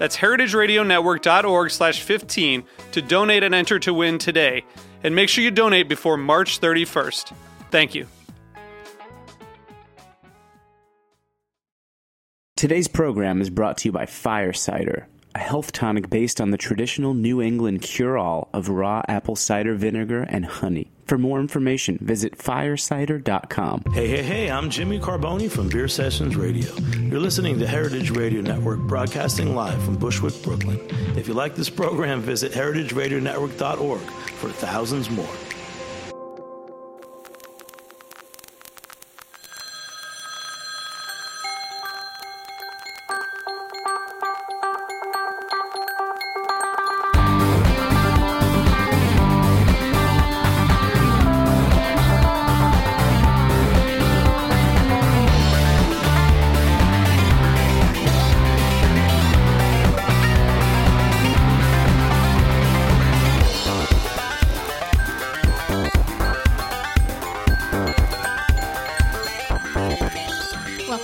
That's heritageradionetwork.org slash 15 to donate and enter to win today. And make sure you donate before March 31st. Thank you. Today's program is brought to you by Fire Cider, a health tonic based on the traditional New England cure all of raw apple cider vinegar and honey. For more information, visit firecider.com. Hey, hey, hey, I'm Jimmy Carbone from Beer Sessions Radio. You're listening to Heritage Radio Network, broadcasting live from Bushwick, Brooklyn. If you like this program, visit heritageradionetwork.org for thousands more.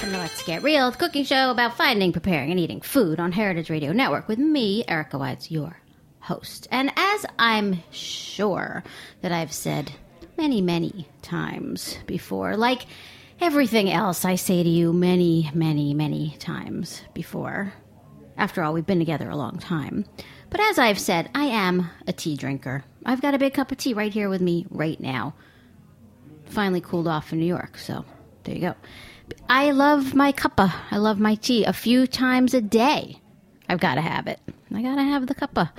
Welcome to Let's Get Real, the cooking show about finding, preparing, and eating food on Heritage Radio Network with me, Erica Wides, your host. And as I'm sure that I've said many, many times before, like everything else I say to you many, many, many times before. After all, we've been together a long time. But as I've said, I am a tea drinker. I've got a big cup of tea right here with me right now. Finally cooled off in New York, so there you go. I love my cuppa. I love my tea. A few times a day, I've got to have it. I got to have the cuppa.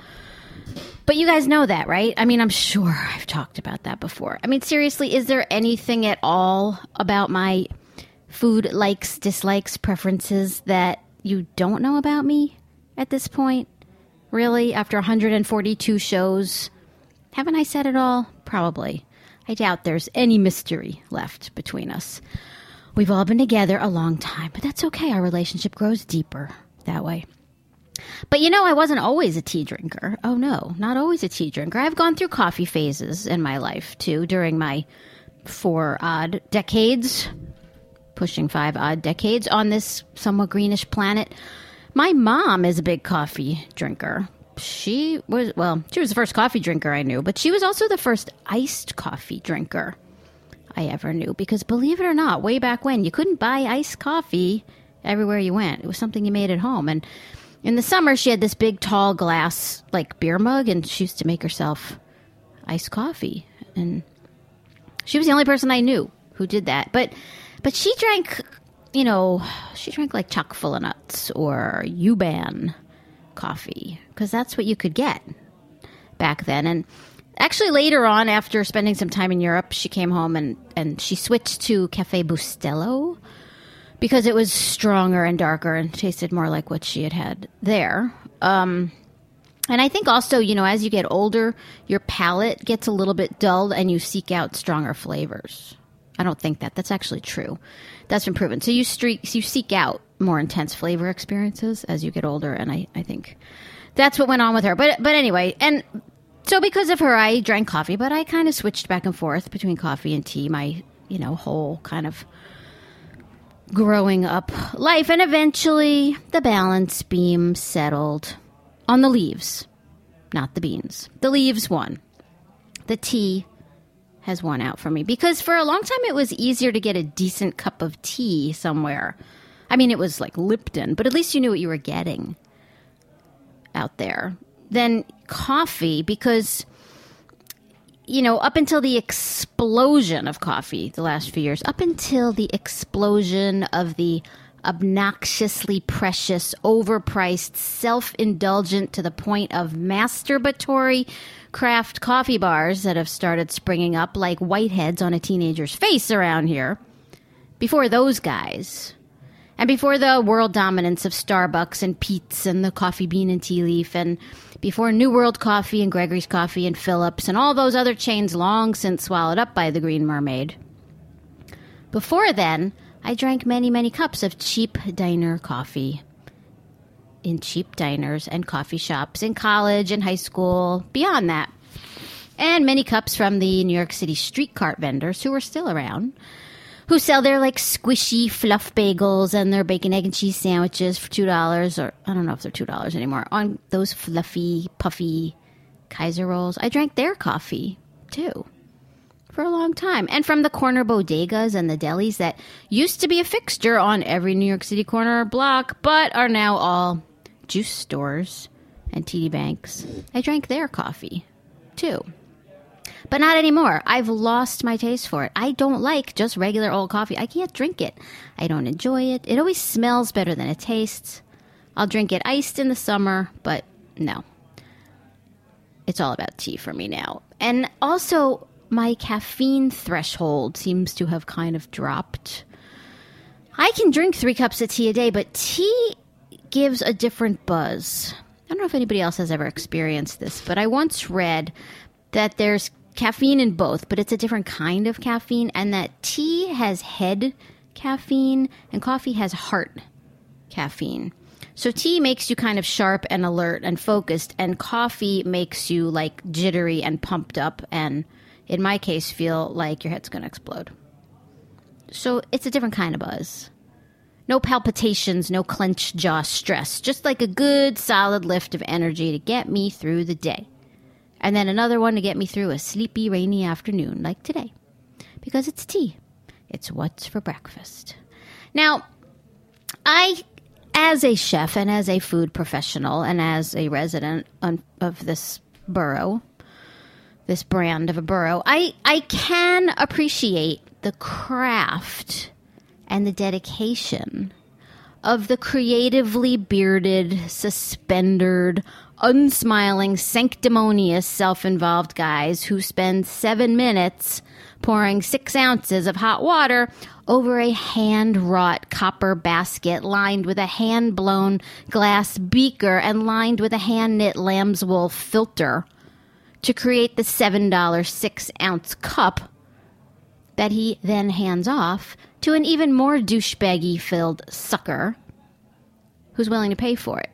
But you guys know that, right? I mean, I'm sure I've talked about that before. I mean, seriously, is there anything at all about my food likes, dislikes, preferences that you don't know about me at this point? Really? After 142 shows? Haven't I said it all? Probably. I doubt there's any mystery left between us. We've all been together a long time, but that's okay. Our relationship grows deeper that way. But you know, I wasn't always a tea drinker. Oh no, not always a tea drinker. I've gone through coffee phases in my life too during my four odd decades, pushing five odd decades on this somewhat greenish planet. My mom is a big coffee drinker. She was, well, she was the first coffee drinker I knew, but she was also the first iced coffee drinker. I ever knew. Because believe it or not, way back when, you couldn't buy iced coffee everywhere you went. It was something you made at home. And in the summer, she had this big, tall glass, like beer mug, and she used to make herself iced coffee. And she was the only person I knew who did that. But, but she drank, you know, she drank like chock full of nuts or Yuban coffee because that's what you could get back then. And actually later on after spending some time in europe she came home and, and she switched to cafe bustelo because it was stronger and darker and tasted more like what she had had there. Um, and i think also you know as you get older your palate gets a little bit dulled and you seek out stronger flavors. I don't think that. That's actually true. That's been proven. So you streak you seek out more intense flavor experiences as you get older and i, I think that's what went on with her. But but anyway and so because of her, I drank coffee, but I kind of switched back and forth between coffee and tea. My, you know, whole kind of growing up life, and eventually the balance beam settled on the leaves, not the beans. The leaves won. The tea has won out for me because for a long time it was easier to get a decent cup of tea somewhere. I mean, it was like Lipton, but at least you knew what you were getting out there than coffee because you know, up until the explosion of coffee the last few years, up until the explosion of the obnoxiously precious, overpriced, self indulgent to the point of masturbatory craft coffee bars that have started springing up like whiteheads on a teenager's face around here. Before those guys, and before the world dominance of Starbucks and Peet's and the coffee bean and tea leaf, and before New World Coffee and Gregory's Coffee and Phillips and all those other chains long since swallowed up by the Green Mermaid. Before then, I drank many, many cups of cheap diner coffee in cheap diners and coffee shops in college and high school, beyond that. And many cups from the New York City street cart vendors who are still around, who sell their like squishy fluff bagels and their bacon, egg, and cheese sandwiches for $2, or I don't know if they're $2 anymore, on those fluffy, puffy Kaiser rolls. I drank their coffee too for a long time. And from the corner bodegas and the delis that used to be a fixture on every New York City corner or block, but are now all juice stores and TD banks. I drank their coffee too. But not anymore. I've lost my taste for it. I don't like just regular old coffee. I can't drink it. I don't enjoy it. It always smells better than it tastes. I'll drink it iced in the summer, but no. It's all about tea for me now. And also, my caffeine threshold seems to have kind of dropped. I can drink three cups of tea a day, but tea gives a different buzz. I don't know if anybody else has ever experienced this, but I once read that there's caffeine in both, but it's a different kind of caffeine, and that tea has head caffeine and coffee has heart caffeine. So tea makes you kind of sharp and alert and focused, and coffee makes you like jittery and pumped up and in my case, feel like your head's going to explode. So it's a different kind of buzz. No palpitations, no clenched jaw stress, just like a good solid lift of energy to get me through the day. And then another one to get me through a sleepy, rainy afternoon like today. Because it's tea. It's what's for breakfast. Now, I, as a chef and as a food professional and as a resident of this borough, this brand of a borough, I, I can appreciate the craft and the dedication of the creatively bearded, suspendered, unsmiling, sanctimonious, self involved guys who spend seven minutes pouring six ounces of hot water over a hand wrought copper basket lined with a hand blown glass beaker and lined with a hand knit lamb's wool filter to create the $7 six ounce cup that he then hands off to an even more douchebaggy filled sucker who's willing to pay for it.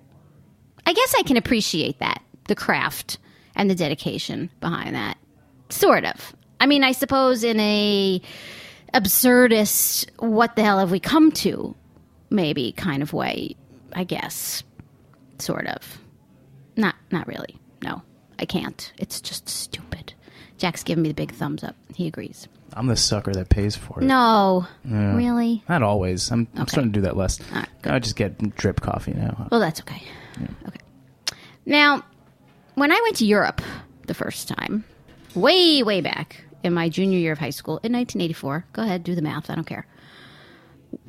I guess I can appreciate that, the craft and the dedication behind that. Sort of. I mean, I suppose in a absurdist, what the hell have we come to, maybe kind of way, I guess. Sort of. Not not really. No. I can't. It's just stupid. Jack's giving me the big thumbs up. He agrees. I'm the sucker that pays for it. No, yeah. really? Not always. I'm. I'm, starting to do that less. Right, I just get drip coffee now. Well, that's okay. Okay. Now, when I went to Europe the first time, way, way back in my junior year of high school in 1984, go ahead, do the math. I don't care.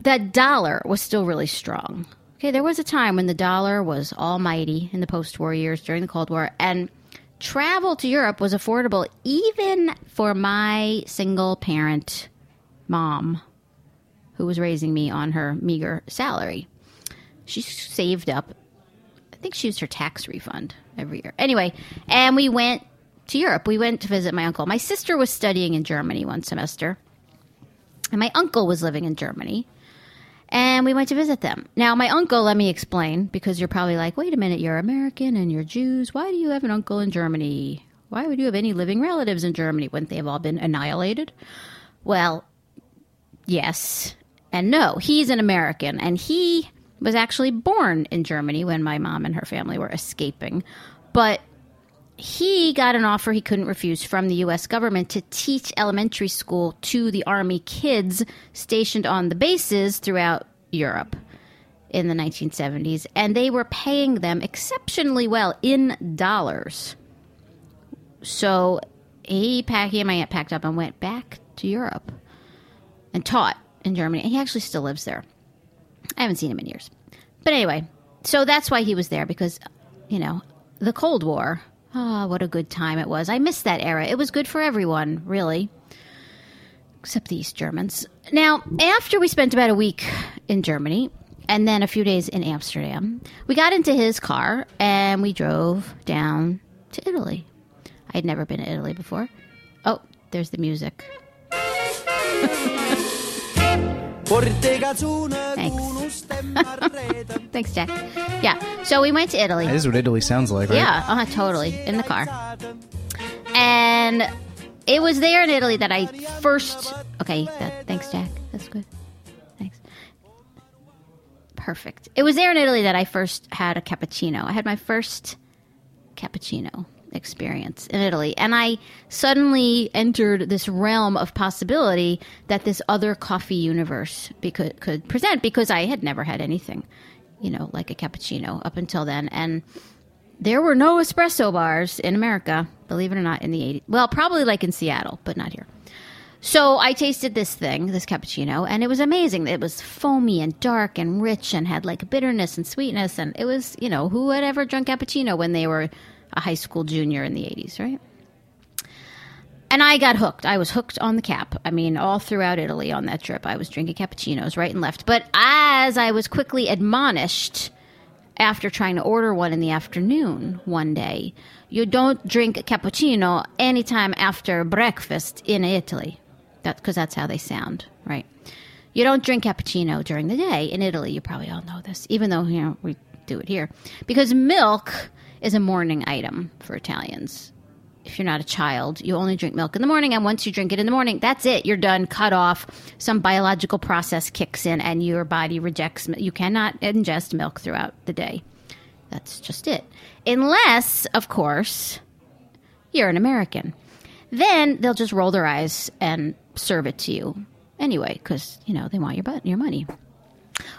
That dollar was still really strong. Okay, there was a time when the dollar was almighty in the post war years during the Cold War, and travel to Europe was affordable even for my single parent mom who was raising me on her meager salary. She saved up, I think she used her tax refund every year. Anyway, and we went to Europe. We went to visit my uncle. My sister was studying in Germany one semester, and my uncle was living in Germany and we went to visit them. Now, my uncle, let me explain, because you're probably like, wait a minute, you're American and you're Jews. Why do you have an uncle in Germany? Why would you have any living relatives in Germany? Wouldn't they have all been annihilated? Well, yes and no. He's an American, and he was actually born in Germany when my mom and her family were escaping. But he got an offer he couldn't refuse from the U.S. government to teach elementary school to the Army kids stationed on the bases throughout Europe in the 1970s, and they were paying them exceptionally well in dollars. So he packed, he and my aunt packed up and went back to Europe and taught in Germany. And he actually still lives there. I haven't seen him in years. But anyway, so that's why he was there because, you know, the Cold War. Ah, what a good time it was. I miss that era. It was good for everyone, really, except the East Germans. Now, after we spent about a week in Germany and then a few days in Amsterdam, we got into his car and we drove down to Italy. I had never been to Italy before. Oh, there's the music. Thanks. Thanks, Jack. Yeah, so we went to Italy. That is what Italy sounds like, right? Yeah, uh, totally. In the car. And it was there in Italy that I first. Okay, that, Perfect. It was there in Italy that I first had a cappuccino. I had my first cappuccino experience in Italy. And I suddenly entered this realm of possibility that this other coffee universe could, could present because I had never had anything, you know, like a cappuccino up until then. And there were no espresso bars in America, believe it or not, in the 80s. Well, probably like in Seattle, but not here. So I tasted this thing, this cappuccino, and it was amazing. It was foamy and dark and rich and had like bitterness and sweetness. And it was, you know, who had ever drunk cappuccino when they were a high school junior in the 80s, right? And I got hooked. I was hooked on the cap. I mean, all throughout Italy on that trip, I was drinking cappuccinos right and left. But as I was quickly admonished after trying to order one in the afternoon one day, you don't drink cappuccino anytime after breakfast in Italy. That because that's how they sound, right? You don't drink cappuccino during the day in Italy. You probably all know this, even though you know we do it here, because milk is a morning item for Italians. If you're not a child, you only drink milk in the morning, and once you drink it in the morning, that's it. You're done, cut off. Some biological process kicks in, and your body rejects. You cannot ingest milk throughout the day. That's just it. Unless, of course, you're an American. Then they'll just roll their eyes and serve it to you anyway, because you know they want your butt, your money.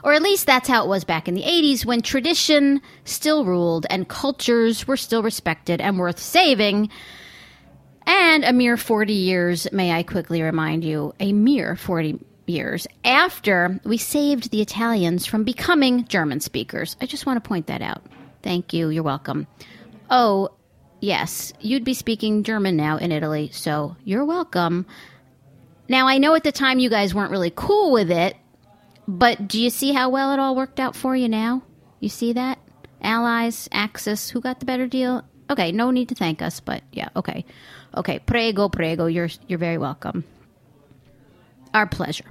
Or at least that's how it was back in the 80s when tradition still ruled and cultures were still respected and worth saving. And a mere 40 years, may I quickly remind you, a mere 40 years after we saved the Italians from becoming German speakers. I just want to point that out. Thank you. You're welcome. Oh, yes, you'd be speaking German now in Italy, so you're welcome. Now, I know at the time you guys weren't really cool with it, but do you see how well it all worked out for you now? You see that? Allies, Axis, who got the better deal? Okay, no need to thank us, but yeah, okay. Okay, prego, prego, you're you're very welcome. Our pleasure.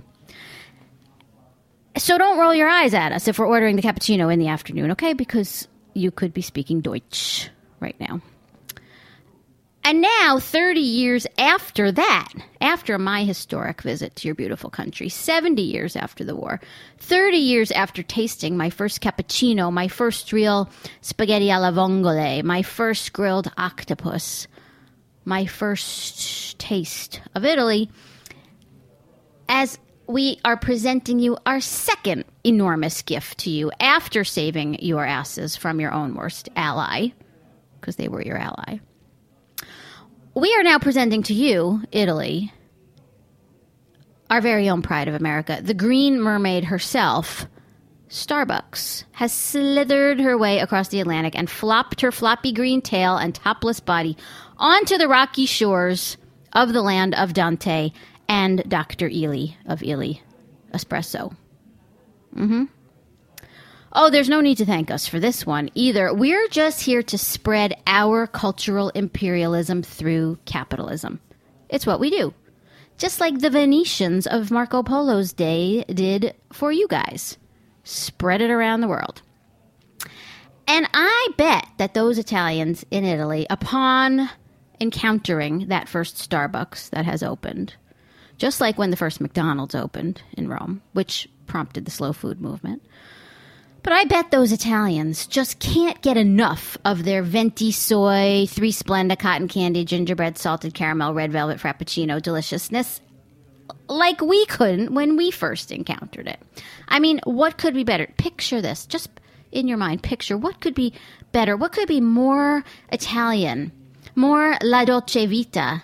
So don't roll your eyes at us if we're ordering the cappuccino in the afternoon, okay? Because you could be speaking Deutsch right now. And now, 30 years after that, after my historic visit to your beautiful country, 70 years after the war, 30 years after tasting my first cappuccino, my first real spaghetti alla vongole, my first grilled octopus, my first taste of Italy, as we are presenting you our second enormous gift to you after saving your asses from your own worst ally, because they were your ally we are now presenting to you, Italy, our very own pride of America. The Green Mermaid herself, Starbucks, has slithered her way across the Atlantic and flopped her floppy green tail and topless body onto the rocky shores of the land of Dante and Dr. Illy of Illy Espresso. Mm-hmm. Oh, there's no need to thank us for this one either. We're just here to spread our cultural imperialism through capitalism. It's what we do. Just like the Venetians of Marco Polo's day did for you guys. Spread it around the world. And I bet that those Italians in Italy, upon encountering that first Starbucks that has opened, just like when the first McDonald's opened in Rome, which prompted the slow food movement, but I bet those Italians just can't get enough of their venti soy, three Splenda cotton candy, gingerbread, salted caramel, red velvet frappuccino deliciousness like we couldn't when we first encountered it. I mean, what could be better? Picture this, just in your mind, picture what could be better, what could be more Italian, more la dolce vita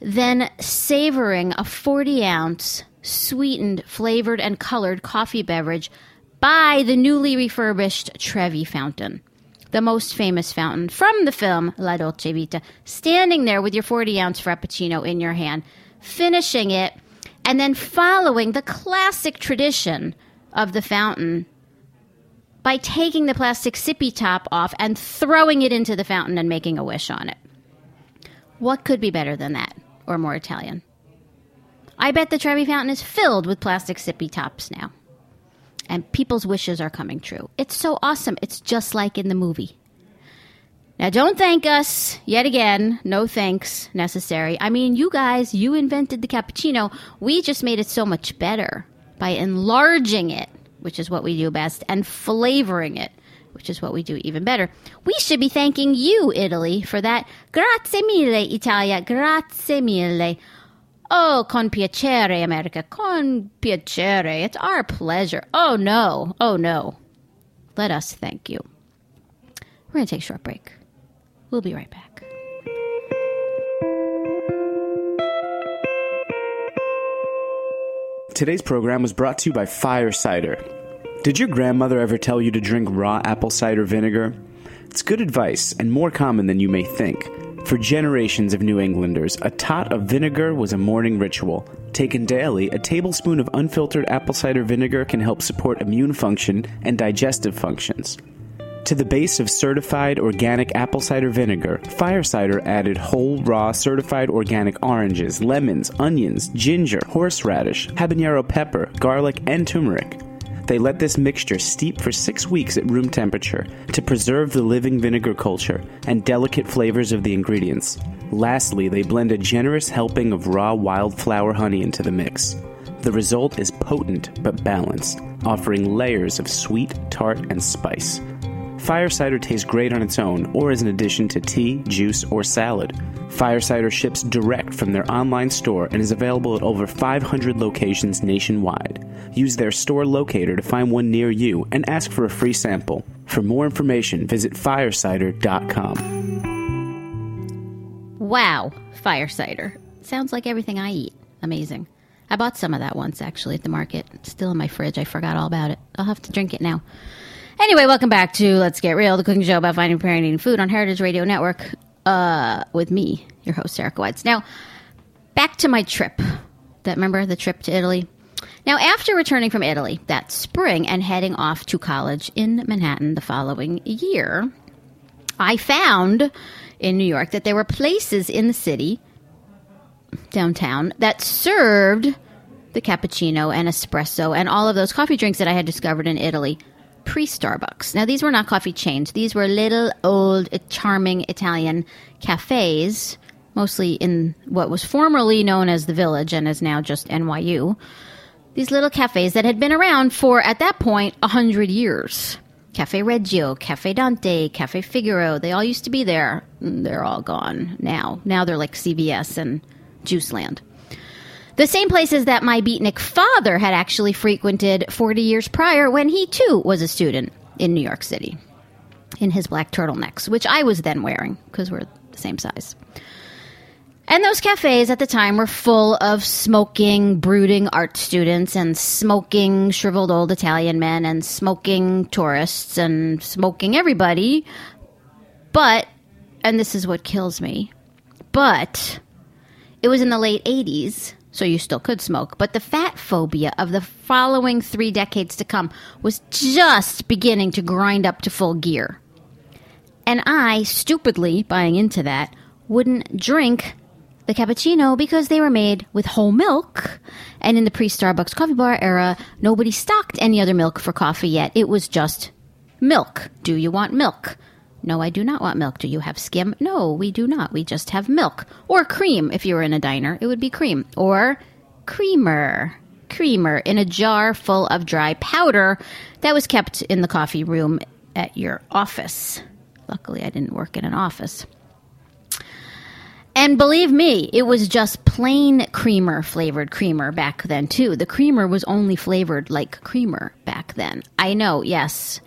than savoring a 40 ounce sweetened, flavored, and colored coffee beverage by the newly refurbished Trevi Fountain, the most famous fountain from the film La Dolce Vita, standing there with your 40 ounce Frappuccino in your hand, finishing it, and then following the classic tradition of the fountain by taking the plastic sippy top off and throwing it into the fountain and making a wish on it. What could be better than that, or more Italian? I bet the Trevi Fountain is filled with plastic sippy tops now. And people's wishes are coming true. It's so awesome. It's just like in the movie. Now, don't thank us yet again. No thanks necessary. I mean, you guys, you invented the cappuccino. We just made it so much better by enlarging it, which is what we do best, and flavoring it, which is what we do even better. We should be thanking you, Italy, for that. Grazie mille, Italia. Grazie mille. Oh, con piacere, America. Con piacere. It's our pleasure. Oh, no. Oh, no. Let us thank you. We're going to take a short break. We'll be right back. Today's program was brought to you by Fire Cider. Did your grandmother ever tell you to drink raw apple cider vinegar? It's good advice and more common than you may think. For generations of New Englanders, a tot of vinegar was a morning ritual. Taken daily, a tablespoon of unfiltered apple cider vinegar can help support immune function and digestive functions. To the base of certified organic apple cider vinegar, Fire Cider added whole, raw, certified organic oranges, lemons, onions, ginger, horseradish, habanero pepper, garlic, and turmeric. They let this mixture steep for six weeks at room temperature to preserve the living vinegar culture and delicate flavors of the ingredients. Lastly, they blend a generous helping of raw wildflower honey into the mix. The result is potent but balanced, offering layers of sweet, tart, and spice. Fire cider tastes great on its own or as an addition to tea, juice, or salad. Fire cider ships direct from their online store and is available at over 500 locations nationwide. Use their store locator to find one near you and ask for a free sample. For more information, visit firecider.com. Wow, fire cider. Sounds like everything I eat. Amazing. I bought some of that once actually at the market. It's still in my fridge. I forgot all about it. I'll have to drink it now. Anyway, welcome back to Let's Get Real, the cooking show about finding, preparing, and eating food on Heritage Radio Network uh, with me, your host, Erica Wides. Now, back to my trip. That remember the trip to Italy? Now, after returning from Italy that spring and heading off to college in Manhattan the following year, I found in New York that there were places in the city, downtown, that served the cappuccino and espresso and all of those coffee drinks that I had discovered in Italy pre Starbucks. Now, these were not coffee chains, these were little, old, charming Italian cafes, mostly in what was formerly known as the Village and is now just NYU. These little cafes that had been around for, at that point, a hundred years. Cafe Reggio, Cafe Dante, Cafe Figaro, they all used to be there. Mm, they're all gone now. Now they're like CVS and Juiceland. The same places that my beatnik father had actually frequented 40 years prior when he too was a student in New York City in his black turtlenecks, which I was then wearing because we're the same size. And those cafes at the time were full of smoking, brooding art students and smoking shriveled old Italian men and smoking tourists and smoking everybody. But, and this is what kills me, but it was in the late 80s so you still could smoke. But the fat phobia of the following three decades to come was just beginning to grind up to full gear. And I, stupidly buying into that, wouldn't drink the cappuccino because they were made with whole milk. And in the pre Starbucks coffee bar era, nobody stocked any other milk for coffee yet. It was just milk. Do you want milk? No, I do not want milk. Do you have skim? No, we do not. We just have milk. Or cream. If you were in a diner, it would be cream. Or creamer. Creamer in a jar full of dry powder that was kept in the coffee room at your office. Luckily, I didn't work in an office. And believe me, it was just plain creamer flavored creamer back then, too. The creamer was only flavored like creamer back then. I know, yes.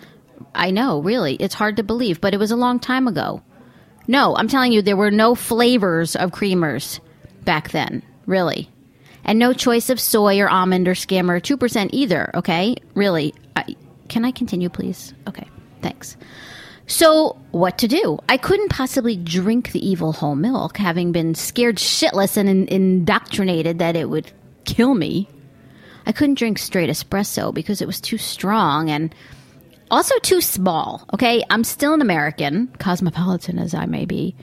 I know, really. It's hard to believe, but it was a long time ago. No, I'm telling you, there were no flavors of creamers back then, really. And no choice of soy or almond or skim or 2% either, okay? Really. I, can I continue, please? Okay, thanks. So, what to do? I couldn't possibly drink the evil whole milk, having been scared shitless and in- indoctrinated that it would kill me. I couldn't drink straight espresso because it was too strong and also too small. Okay, I'm still an American, cosmopolitan as I may be.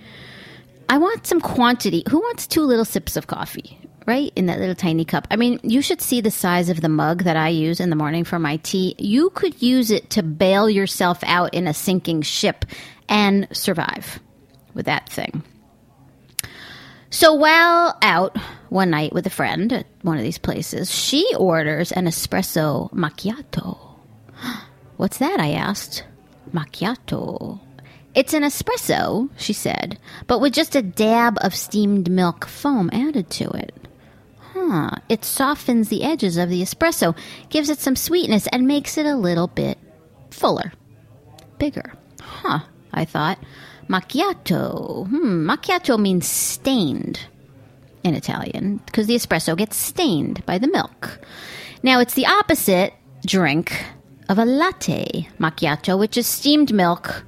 I want some quantity. Who wants two little sips of coffee? Right in that little tiny cup. I mean, you should see the size of the mug that I use in the morning for my tea. You could use it to bail yourself out in a sinking ship and survive with that thing. So while out one night with a friend at one of these places, she orders an espresso macchiato. What's that? I asked. Macchiato. It's an espresso, she said, but with just a dab of steamed milk foam added to it. Huh. It softens the edges of the espresso, gives it some sweetness, and makes it a little bit fuller. Bigger. Huh, I thought. Macchiato. Hmm, macchiato means stained in Italian because the espresso gets stained by the milk. Now, it's the opposite drink of a latte macchiato, which is steamed milk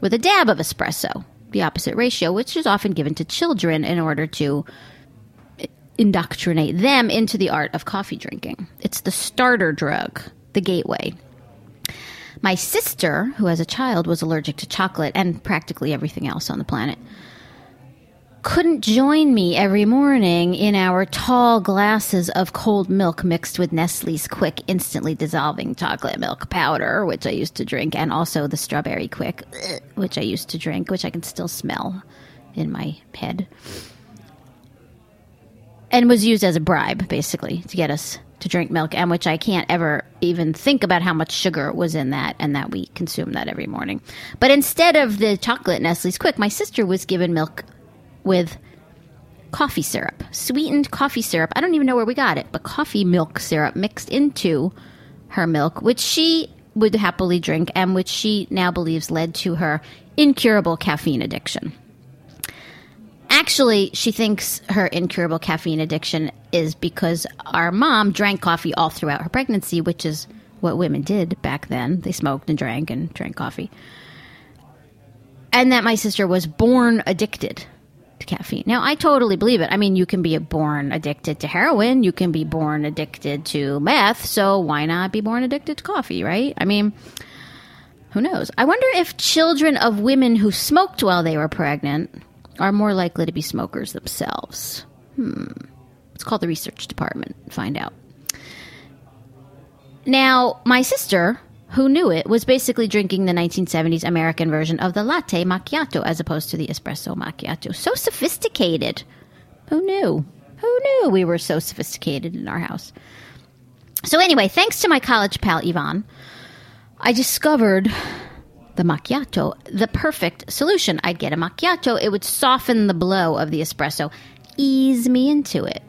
with a dab of espresso, the opposite ratio, which is often given to children in order to indoctrinate them into the art of coffee drinking. It's the starter drug, the gateway. My sister, who as a child was allergic to chocolate and practically everything else on the planet, couldn't join me every morning in our tall glasses of cold milk mixed with Nestle's Quik, instantly dissolving chocolate milk powder, which I used to drink, and also the strawberry Quik, which I used to drink, which I can still smell in my head. And was used as a bribe, basically, to get us to drink milk, and which I can't ever even think about how much sugar was in that, and that we consume that every morning. But instead of the chocolate Nestle's Quik, my sister was given milk with coffee syrup, sweetened coffee syrup. I don't even know where we got it, but coffee milk syrup mixed into her milk, which she would happily drink and which she now believes led to her incurable caffeine addiction. Actually, she thinks her incurable caffeine addiction is because our mom drank coffee all throughout her pregnancy, which is what women did back then. They smoked and drank and drank coffee. And that my sister was born addicted caffeine. Now, I totally believe it. I mean, you can be born addicted to heroin, you can be born addicted to meth, so why not be born addicted to coffee, right? I mean, who knows? I wonder if children of women who smoked while they were pregnant are more likely to be smokers themselves. Hmm. Let's call the research department, find out. Now, my sister, who knew it, was basically drinking the 1970s American version of the latte macchiato as opposed to the espresso macchiato. So sophisticated. Who knew? Who knew we were so sophisticated in our house? So, anyway, thanks to my college pal Yvonne, I discovered the macchiato, the perfect solution. I'd get a macchiato, it would soften the blow of the espresso, ease me into it.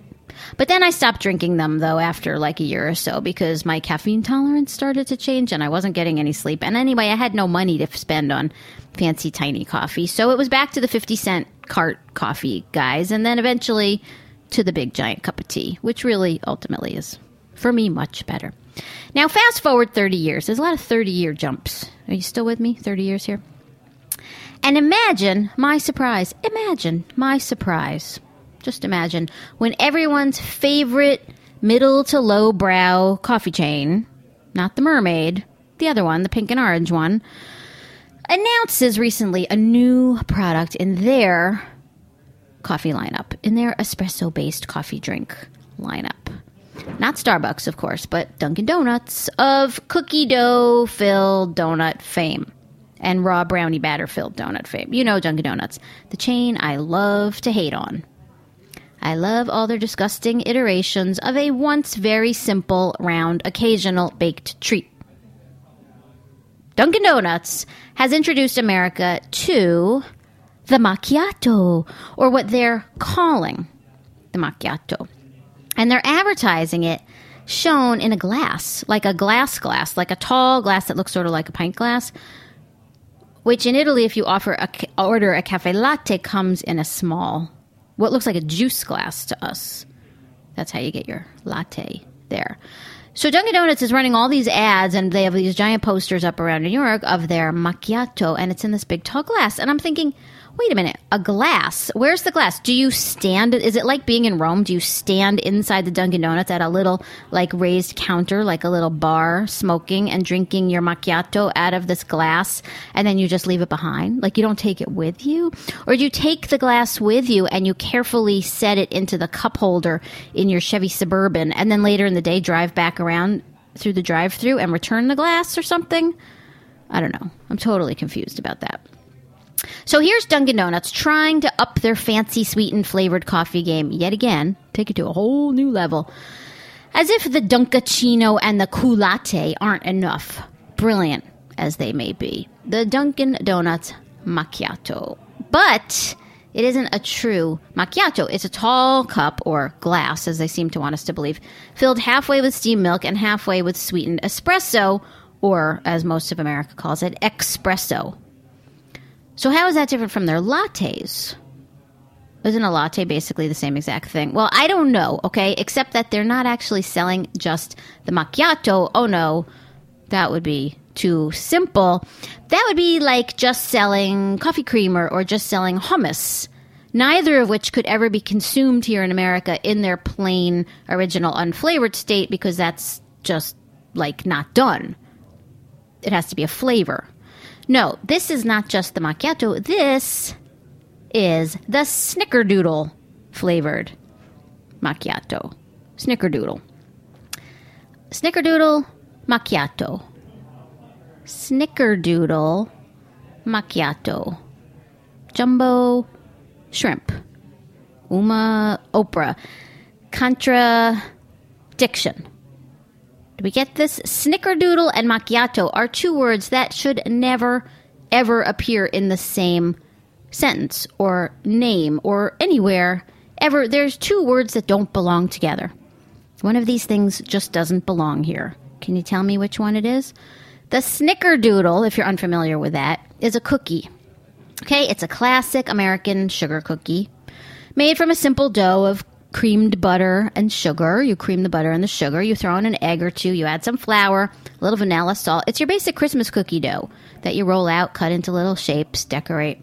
But then I stopped drinking them though after like a year or so because my caffeine tolerance started to change and I wasn't getting any sleep. And anyway, I had no money to spend on fancy tiny coffee. So it was back to the 50 cent cart coffee guys and then eventually to the big giant cup of tea, which really ultimately is for me much better. Now, fast forward 30 years. There's a lot of 30 year jumps. Are you still with me? 30 years here? And imagine my surprise. Imagine my surprise just imagine when everyone's favorite middle to low brow coffee chain, not the mermaid, the other one, the pink and orange one, announces recently a new product in their coffee lineup, in their espresso based coffee drink lineup. Not Starbucks, of course, but Dunkin' Donuts of cookie dough filled donut fame and raw brownie batter filled donut fame. You know Dunkin' Donuts, the chain I love to hate on. I love all their disgusting iterations of a once very simple, round, occasional baked treat. Dunkin' Donuts has introduced America to the macchiato, or what they're calling the macchiato. And they're advertising it shown in a glass, like a glass glass, like a tall glass that looks sort of like a pint glass, which in Italy, if you offer a, order a cafe latte, comes in a small what looks like a juice glass to us. That's how you get your latte there. So Dunkin' Donuts is running all these ads, and they have these giant posters up around New York of their macchiato, and it's in this big tall glass. And I'm thinking, wait a minute, a glass? Where's the glass? Do you stand? Is it like being in Rome? Do you stand inside the Dunkin' Donuts at a little like raised counter, like a little bar, smoking and drinking your macchiato out of this glass, and then you just leave it behind? Like you don't take it with you, or do you take the glass with you and you carefully set it into the cup holder in your Chevy Suburban, and then later in the day drive back around through the drive-through and return the glass or something? I don't know. I'm totally confused about that. So here's Dunkin' Donuts trying to up their fancy sweetened flavored coffee game yet again, take it to a whole new level. As if the Dunkaccino and the Coolatte aren't enough, brilliant as they may be. The Dunkin' Donuts macchiato. But it isn't a true macchiato. It's a tall cup or glass, as they seem to want us to believe, filled halfway with steamed milk and halfway with sweetened espresso, or as most of America calls it, espresso. So how is that different from their lattes? Isn't a latte basically the same exact thing? Well, I don't know, okay? Except that they're not actually selling just the macchiato. Oh no, that would be too simple. That would be like just selling coffee creamer or just selling hummus. Neither of which could ever be consumed here in America in their plain, original, unflavored state because that's just like not done. It has to be a flavor. No, this is not just the macchiato. This is the snickerdoodle flavored macchiato. Snickerdoodle. Snickerdoodle macchiato. Snickerdoodle macchiato. Jumbo shrimp. Uma Oprah. Contradiction. Do we get this? Snickerdoodle and macchiato are two words that should never, ever appear in the same sentence or name or anywhere ever. There's two words that don't belong together. One of these things just doesn't belong here. Can you tell me which one it is? The snickerdoodle, if you're unfamiliar with that, is a cookie. Okay, it's a classic American sugar cookie made from a simple dough of creamed butter and sugar. You cream the butter and the sugar. You throw in an egg or two. You add some flour, a little vanilla, salt. It's your basic Christmas cookie dough that you roll out, cut into little shapes, decorate.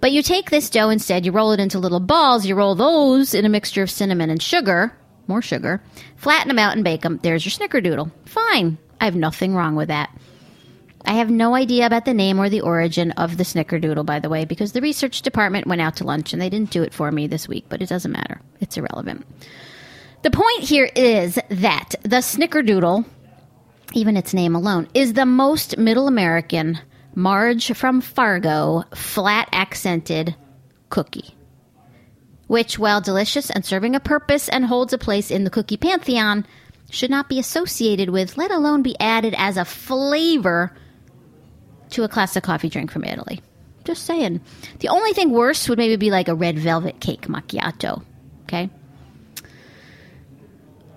But you take this dough instead, you roll it into little balls. You roll those in a mixture of cinnamon and sugar, more sugar, flatten them out and bake them. There's your snickerdoodle. Fine. I have nothing wrong with that. I have no idea about the name or the origin of the snickerdoodle, by the way, because the research department went out to lunch and they didn't do it for me this week, but it doesn't matter. It's irrelevant. The point here is that the snickerdoodle, even its name alone, is the most middle American Marge from Fargo flat accented cookie. Which, while delicious and serving a purpose and holds a place in the cookie pantheon, should not be associated with, let alone be added as a flavor to a classic coffee drink from Italy. Just saying. The only thing worse would maybe be like a red velvet cake macchiato. Okay?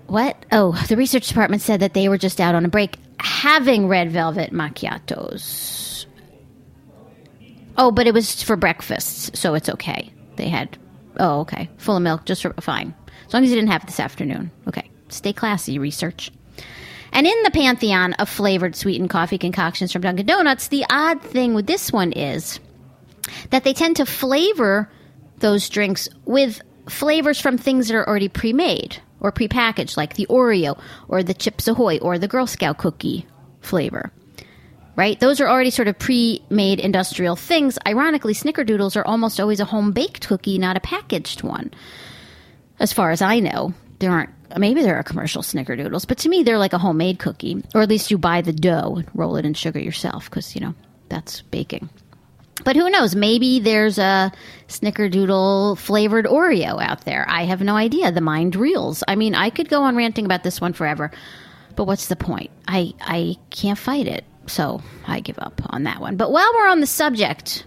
What? Oh, the research department said that they were just out on a break having red velvet macchiatos. Oh, but it was for breakfast, so it's okay. They had, oh, okay, full of milk, just for, fine. As long as you didn't have it this afternoon. Okay, stay classy, research. And in the pantheon of flavored sweetened coffee concoctions from Dunkin' Donuts, the odd thing with this one is that they tend to flavor those drinks with flavors from things that are already pre made or prepackaged, like the Oreo or the Chips Ahoy or the Girl Scout cookie flavor. Right? Those are already sort of pre made industrial things. Ironically, snickerdoodles are almost always a home baked cookie, not a packaged one. As far as I know, there aren't maybe there are commercial snickerdoodles, but to me they're like a homemade cookie, or at least you buy the dough and roll it in sugar yourself because you know that's baking. But who knows? Maybe there's a snickerdoodle flavored Oreo out there. I have no idea. The mind reels. I mean, I could go on ranting about this one forever, but what's the point? I I can't fight it, so I give up on that one. But while we're on the subject,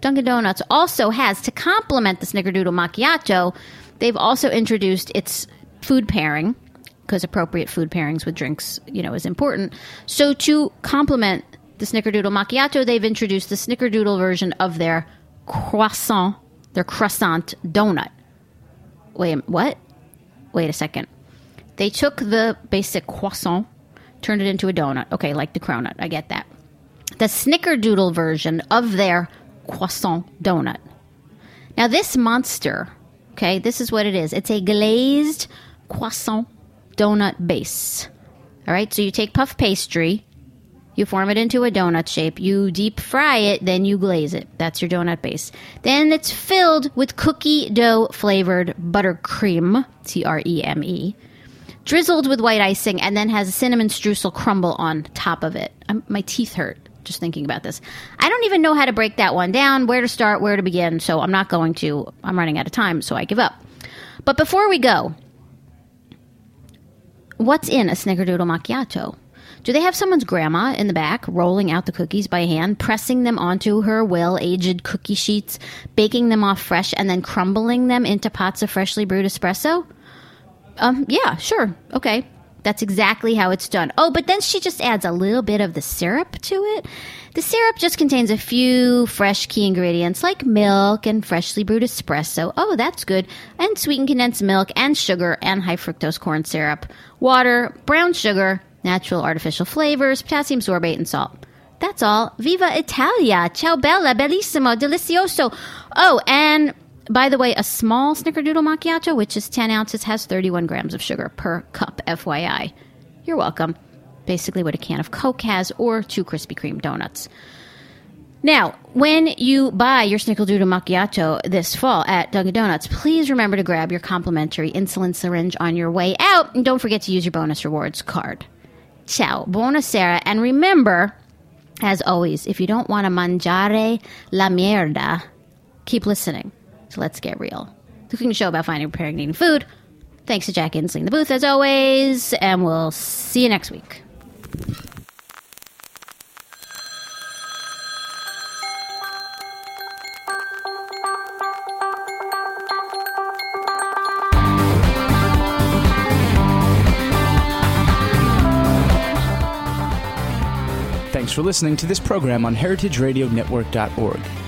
Dunkin' Donuts also has to complement the snickerdoodle macchiato. They've also introduced its food pairing because appropriate food pairings with drinks, you know, is important. So to complement the Snickerdoodle macchiato, they've introduced the Snickerdoodle version of their croissant, their croissant donut. wait, what? Wait a second. They took the basic croissant, turned it into a donut. Okay, like the cronut. I get that. The snickerdoodle version of their croissant donut. Now, this monster, okay, this is what it is. It's a glazed croissant donut base. All right, so you take puff pastry, you form it into a donut shape, you deep fry it, then you glaze it. That's your donut base. Then it's filled with cookie dough flavored buttercream, C R E M E, drizzled with white icing, and then has a cinnamon streusel crumble on top of it. Um my teeth hurt just thinking about this. I don't even know how to break that one down, where to start, where to begin, so I'm not going to. I'm running out of time, so I give up. But before we go, what's in a snickerdoodle macchiato? Do they have someone's grandma in the back rolling out the cookies by hand, pressing them onto her well aged cookie sheets, baking them off fresh, and then crumbling them into pots of freshly brewed espresso? Um, yeah, sure. Okay. That's exactly how it's done. Oh, but then she just adds a little bit of the syrup to it. The syrup just contains a few fresh key ingredients like milk and freshly brewed espresso. Oh, that's good. And sweetened condensed milk and sugar and high fructose corn syrup, water, brown sugar, natural artificial flavors, potassium sorbate, and salt. That's all. Viva Italia! Ciao bella, bellissimo, delicioso. Oh, and by the way, a small snickerdoodle macchiato, which is 10 ounces, has 31 grams of sugar per cup, FYI. You're welcome. Basically, what a can of Coke has, or two Krispy Kreme donuts. Now, when you buy your Snickerdoodle Macchiato this fall at Dunkin' Donuts, please remember to grab your complimentary insulin syringe on your way out, and don't forget to use your bonus rewards card. Ciao, buonasera, and remember, as always, if you don't want to mangiare la mierda, keep listening. So let's get real. The cooking show about finding, preparing, and eating food. Thanks to Jack Inslee in the booth as always, and we'll see you next week. Thanks for listening to this program on heritageradionetwork.org.